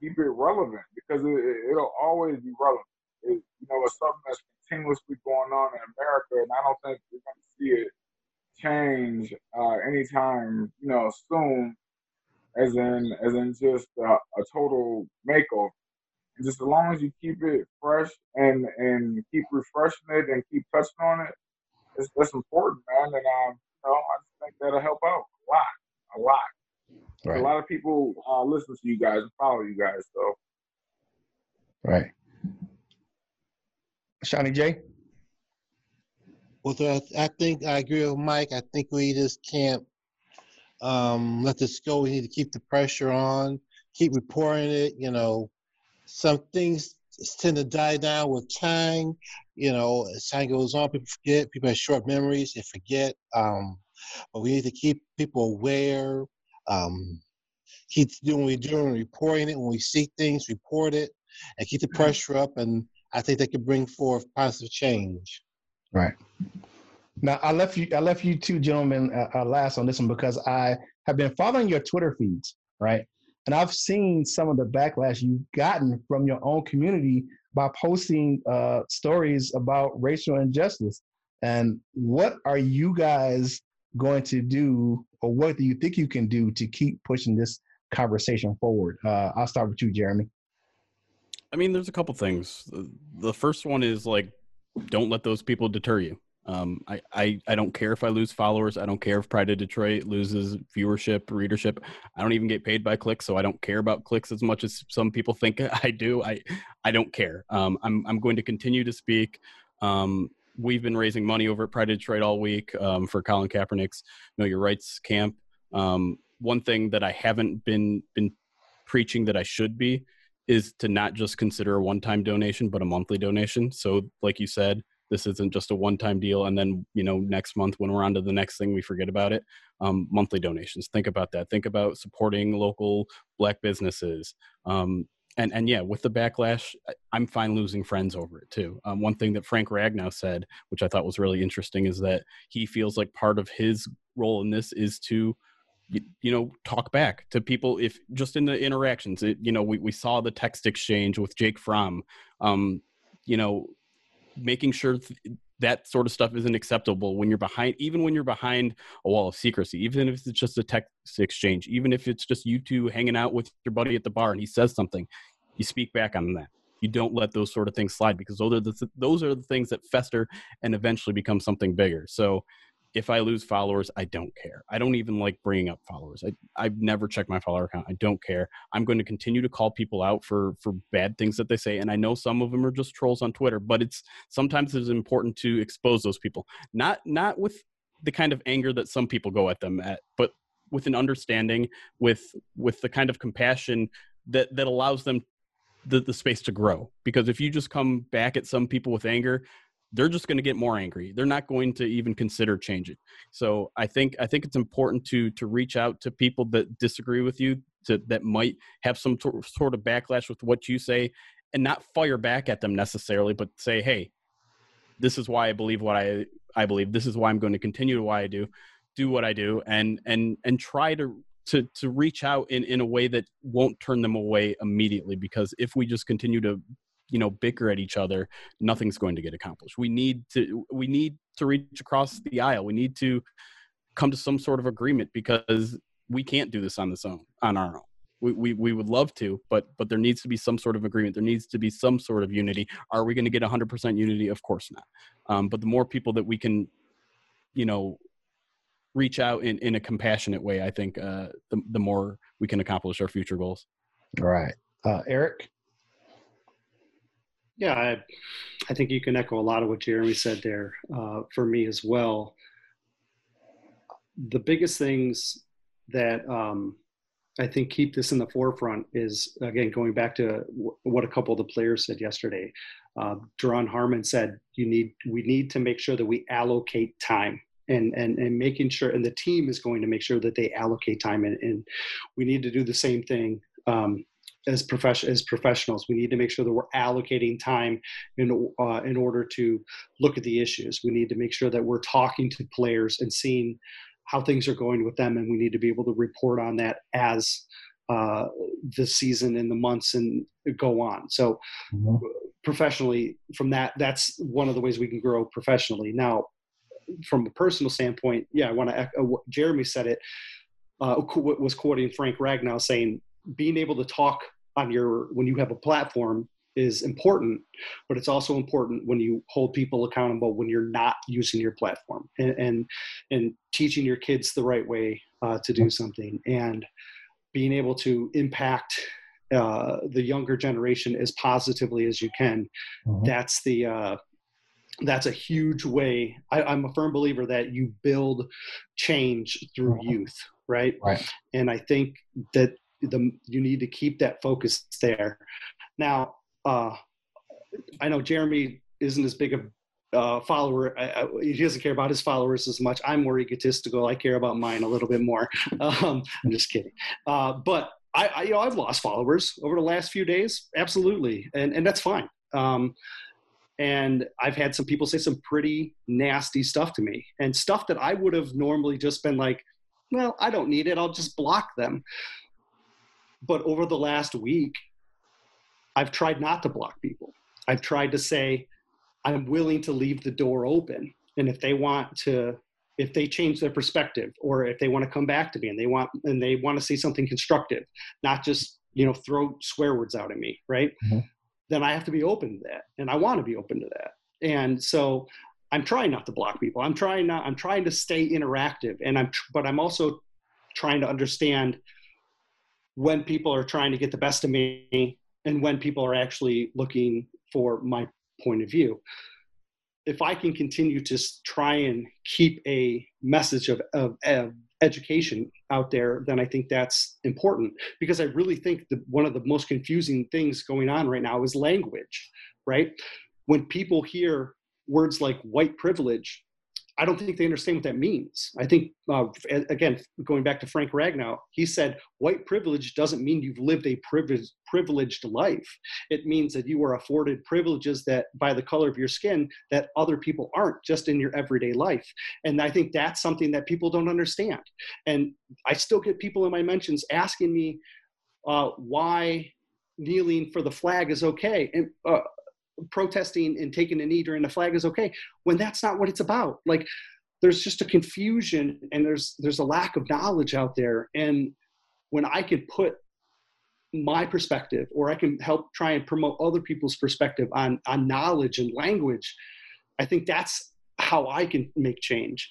keep it relevant because it, it'll always be relevant. It, you know, it's something that's continuously going on in America, and I don't think we're going to see it change uh, anytime you know soon. As in, as in, just uh, a total makeover just as long as you keep it fresh and and keep refreshing it and keep touching on it, it's that's important, man. And um, you know, I just think that'll help out a lot, a lot. Right. A lot of people uh, listen to you guys and follow you guys, so. Right. Shawnee J. Well, I think I agree with Mike. I think we just can't um, let this go. We need to keep the pressure on, keep reporting it. You know, some things tend to die down with time. You know, as time goes on, people forget. People have short memories. They forget. Um, but we need to keep people aware. Um, keep doing what we're doing, reporting it when we see things, report it, and keep the mm-hmm. pressure up. And I think they can bring forth positive change. Right. Now I left you. I left you two gentlemen uh, uh last on this one because I have been following your Twitter feeds. Right. And I've seen some of the backlash you've gotten from your own community by posting uh, stories about racial injustice. And what are you guys going to do, or what do you think you can do to keep pushing this conversation forward? Uh, I'll start with you, Jeremy. I mean, there's a couple things. The first one is like, don't let those people deter you. Um, I, I, I don't care if I lose followers. I don't care if Pride of Detroit loses viewership, readership. I don't even get paid by clicks, so I don't care about clicks as much as some people think I do. I, I don't care. Um, I'm, I'm going to continue to speak. Um, we've been raising money over at Pride of Detroit all week um, for Colin Kaepernick's Know Your Rights camp. Um, one thing that I haven't been been preaching that I should be is to not just consider a one-time donation, but a monthly donation. So, like you said, this isn't just a one-time deal and then you know next month when we're on to the next thing we forget about it. Um, monthly donations think about that. Think about supporting local black businesses. Um, and and yeah with the backlash i'm fine losing friends over it too. Um, one thing that frank ragnow said which i thought was really interesting is that he feels like part of his role in this is to you, know talk back to people if just in the interactions. It, you know we, we saw the text exchange with jake fromm um, you know making sure th- that sort of stuff isn't acceptable when you're behind even when you're behind a wall of secrecy even if it's just a text exchange even if it's just you two hanging out with your buddy at the bar and he says something you speak back on that. You don't let those sort of things slide because those are the those are the things that fester and eventually become something bigger. So if I lose followers, I don't care. I don't even like bringing up followers. I, I've never checked my follower account. I don't care. I'm going to continue to call people out for for bad things that they say, and I know some of them are just trolls on Twitter. But it's sometimes it's important to expose those people, not not with the kind of anger that some people go at them at, but with an understanding, with with the kind of compassion that that allows them the, the space to grow. Because if you just come back at some people with anger, they're just going to get more angry. They're not going to even consider changing. So i think i think it's important to to reach out to people that disagree with you to, that might have some sort of backlash with what you say and not fire back at them necessarily but say hey this is why i believe what i i believe. This is why i'm going to continue to why i do do what i do and and and try to to to reach out in in a way that won't turn them away immediately because if we just continue to you know bicker at each other nothing's going to get accomplished. We need to we need to reach across the aisle. We need to come to some sort of agreement because we can't do this on this own on our own. We, we, we would love to but but there needs to be some sort of agreement. There needs to be some sort of unity. Are we going to get 100% unity? Of course not. Um, but the more people that we can you know reach out in, in a compassionate way i think uh, the, the more we can accomplish our future goals. All right. Uh, eric yeah, I, I, think you can echo a lot of what Jeremy said there uh, for me as well. The biggest things that um, I think keep this in the forefront is again going back to w- what a couple of the players said yesterday. Uh, Duron Harmon said, "You need we need to make sure that we allocate time." And, and, and making sure and the team is going to make sure that they allocate time and, and we need to do the same thing um, as profession as professionals we need to make sure that we're allocating time in uh, in order to look at the issues. We need to make sure that we're talking to players and seeing how things are going with them and we need to be able to report on that as uh, the season and the months and go on. So mm-hmm. professionally from that that's one of the ways we can grow professionally. Now from a personal standpoint yeah i want to echo jeremy said it uh, was quoting frank ragnow saying being able to talk on your when you have a platform is important, but it's also important when you hold people accountable when you're not using your platform and and, and teaching your kids the right way uh, to do something and being able to impact uh, the younger generation as positively as you can. Mm-hmm. That's the uh, that's a huge way. I, am a firm believer that you build change through mm-hmm. youth, right? Right. And I think that the you need to keep that focus there. Now, uh, I know Jeremy isn't as big a uh, follower. I, I, he doesn't care about his followers as much. I'm more egotistical. I care about mine a little bit more. Um, I'm just kidding. Uh, but I, I, you know, I've lost followers over the last few days. Absolutely, and and that's fine. Um, and I've had some people say some pretty nasty stuff to me, and stuff that I would have normally just been like, well, I don't need it. I'll just block them but over the last week, I've tried not to block people. I've tried to say, I'm willing to leave the door open. And if they want to, if they change their perspective or if they want to come back to me and they want and they want to see something constructive, not just, you know, throw swear words out at me, right? Mm-hmm. Then I have to be open to that. And I want to be open to that. And so I'm trying not to block people. I'm trying not, I'm trying to stay interactive. And I'm, but I'm also trying to understand when people are trying to get the best of me and when people are actually looking for my point of view. If I can continue to try and keep a message of, of, of education out there, then I think that's important because I really think that one of the most confusing things going on right now is language, right? When people hear words like white privilege, I don't think they understand what that means. I think, uh, again, going back to Frank Ragnow, he said white privilege doesn't mean you've lived a privileged life. It means that you are afforded privileges that, by the color of your skin, that other people aren't just in your everyday life. And I think that's something that people don't understand. And I still get people in my mentions asking me uh, why kneeling for the flag is okay. And uh, protesting and taking a knee during the flag is okay when that's not what it's about. Like there's just a confusion and there's there's a lack of knowledge out there. And when i can put my perspective or i can help try and promote other people's perspective on on knowledge and language i think that's how i can make change.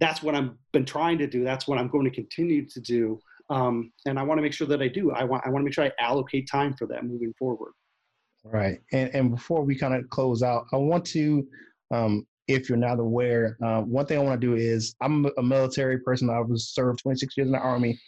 That's what i've been trying to do. That's what i'm going to continue to do. Um, and i want to make sure that i do. I want i want to make sure i allocate time for that moving forward Right. And, and before we kind of close out, I want to, um, if you're not aware, uh, one thing I want to do is I'm a military person. I was served 26 years in the Army.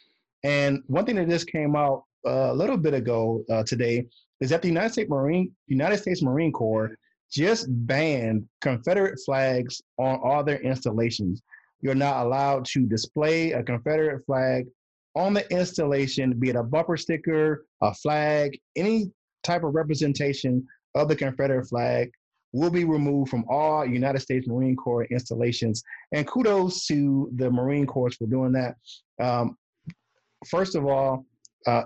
And one thing that just came out uh, a little bit ago uh, today is that the United States Marine United States Marine Corps just banned Confederate flags on all their installations. You're not allowed to display a Confederate flag on the installation, be it a bumper sticker, a flag, any type of representation of the Confederate flag will be removed from all United States Marine Corps installations. And kudos to the Marine Corps for doing that. Um, first of all, uh,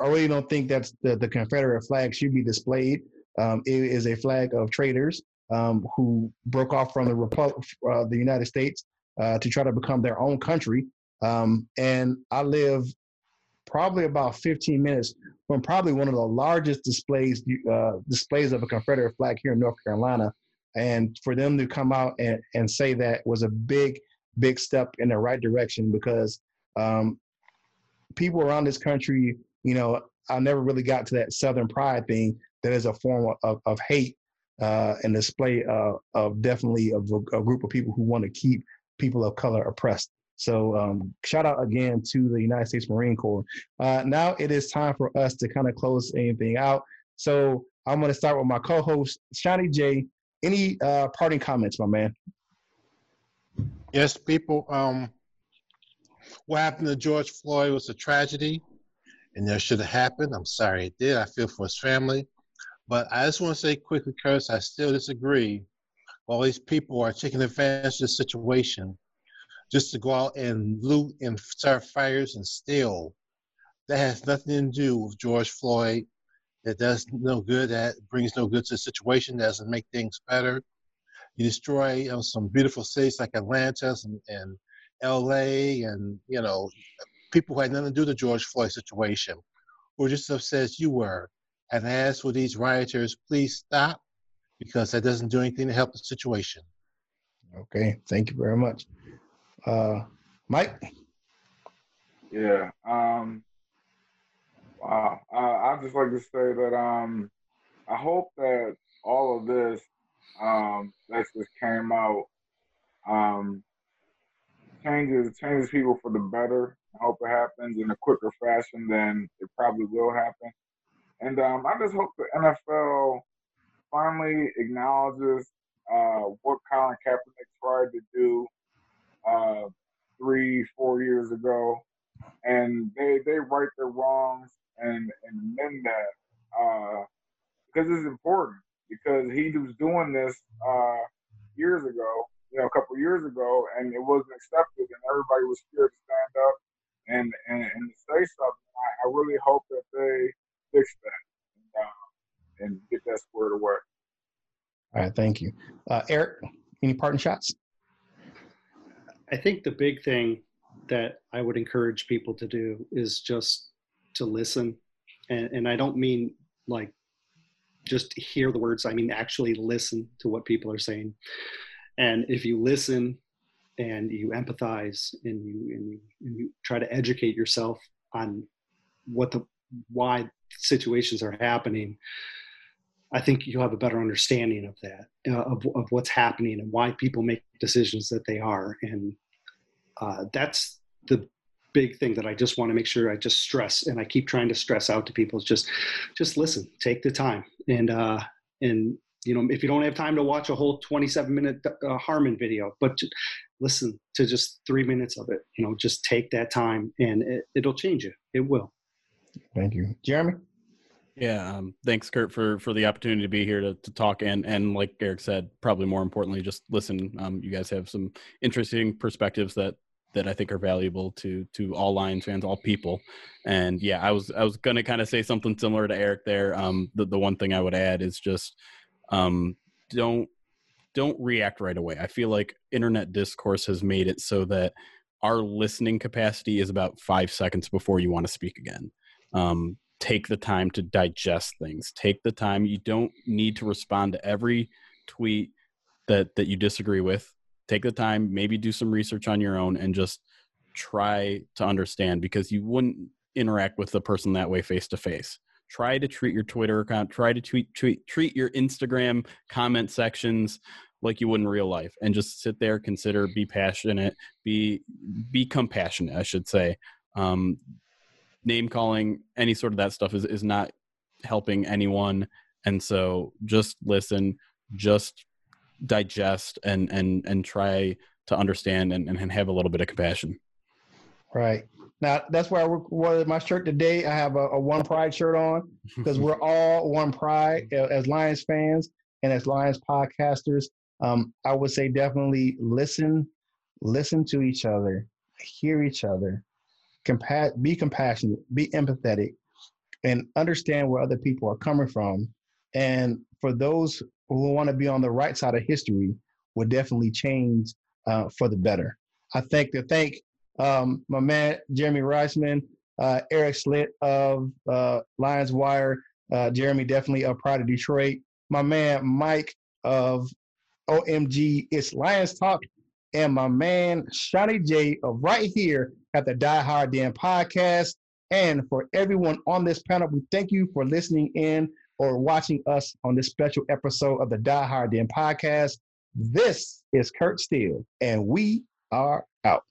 I really don't think that the, the Confederate flag should be displayed. Um, it is a flag of traitors um, who broke off from the Repu- uh, the United States uh, to try to become their own country. Um, and I live probably about 15 minutes from probably one of the largest displays uh, displays of a Confederate flag here in North Carolina. And for them to come out and, and say that was a big, big step in the right direction because um, people around this country, you know, I never really got to that Southern pride thing that is a form of, of hate uh, and display uh, of definitely of a, a, group of people who want to keep people of color oppressed. So um, shout out again to the United States Marine Corps. Uh, now it is time for us to kind of close anything out. So I'm going to start with my co-host Shawnee J. Any uh, parting comments, my man? Yes, people. Um, what happened to George Floyd was a tragedy, and that should have happened. I'm sorry it did. I feel for his family, but I just want to say quickly, Curtis, I still disagree. All these people are taking advantage of the situation just to go out and loot and start fires and steal. That has nothing to do with George Floyd. That does no good. That brings no good to the situation. That doesn't make things better. You destroy you know, some beautiful cities like Atlanta and, and L.A. and you know people who had nothing to do with the George Floyd situation were just upset as you were. And asked for these rioters, please stop, because that doesn't do anything to help the situation. Okay, thank you very much. Uh, Mike. Yeah. Um, wow. Uh, I'd just like to say that um, I hope that all of this um, that just came out um, changes changes people for the better. I hope it happens in a quicker fashion than it probably will happen. And um, I just hope the NFL finally acknowledges uh, what Colin Kaepernick tried to do uh, three, four years ago, and they they right their wrongs and and amend that uh, because it's important. Because he was doing this uh, years ago, you know, a couple years ago, and it wasn't accepted, and everybody was scared to stand up and and, and say something. I, I really hope that they fix that and, uh, and get that squared away. All right, thank you, uh, Eric. Any parting shots? I think the big thing that I would encourage people to do is just to listen. And, and I don't mean like just hear the words, I mean actually listen to what people are saying. And if you listen and you empathize and you, and you, and you try to educate yourself on what the why situations are happening, I think you'll have a better understanding of that, uh, of, of what's happening and why people make decisions that they are. And uh, that's the big thing that I just want to make sure I just stress and I keep trying to stress out to people is just, just listen, take the time and, uh, and you know, if you don't have time to watch a whole 27 minute uh, Harmon video, but to listen to just three minutes of it, you know, just take that time and it, it'll change you. It will. Thank you, Jeremy. Yeah, um, thanks, Kurt, for for the opportunity to be here to, to talk and and like Eric said, probably more importantly, just listen. Um, you guys have some interesting perspectives that that I think are valuable to to all Lions fans, all people. And yeah, I was I was gonna kind of say something similar to Eric there. Um, the the one thing I would add is just um, don't don't react right away. I feel like internet discourse has made it so that our listening capacity is about five seconds before you want to speak again. Um, take the time to digest things take the time you don't need to respond to every tweet that that you disagree with. Take the time maybe do some research on your own and just try to understand because you wouldn't interact with the person that way face to face try to treat your twitter account try to tweet, tweet treat your instagram comment sections like you would in real life and just sit there consider be passionate be be compassionate i should say. Um, name calling, any sort of that stuff is is not helping anyone. And so just listen, just digest and and and try to understand and, and have a little bit of compassion. Right. Now that's why I wore my shirt today. I have a, a One Pride shirt on because we're all One Pride as Lions fans and as Lions podcasters. Um, I would say definitely listen, listen to each other, hear each other, compa- be compassionate, be empathetic, and understand where other people are coming from. And for those who want to be on the right side of history, will definitely change uh, for the better. I thank to thank um, my man Jeremy Reisman, uh, Eric Schlitt of uh, Lions Wire, uh, Jeremy definitely of Pride of Detroit, my man Mike of OMG It's Lions Talk, and my man Shawnee J of right here at the Die Hard Den podcast. And for everyone on this panel, we thank you for listening in or watching us on this special episode of the Die Hard Den podcast. This is Kurt Steele, and we are out.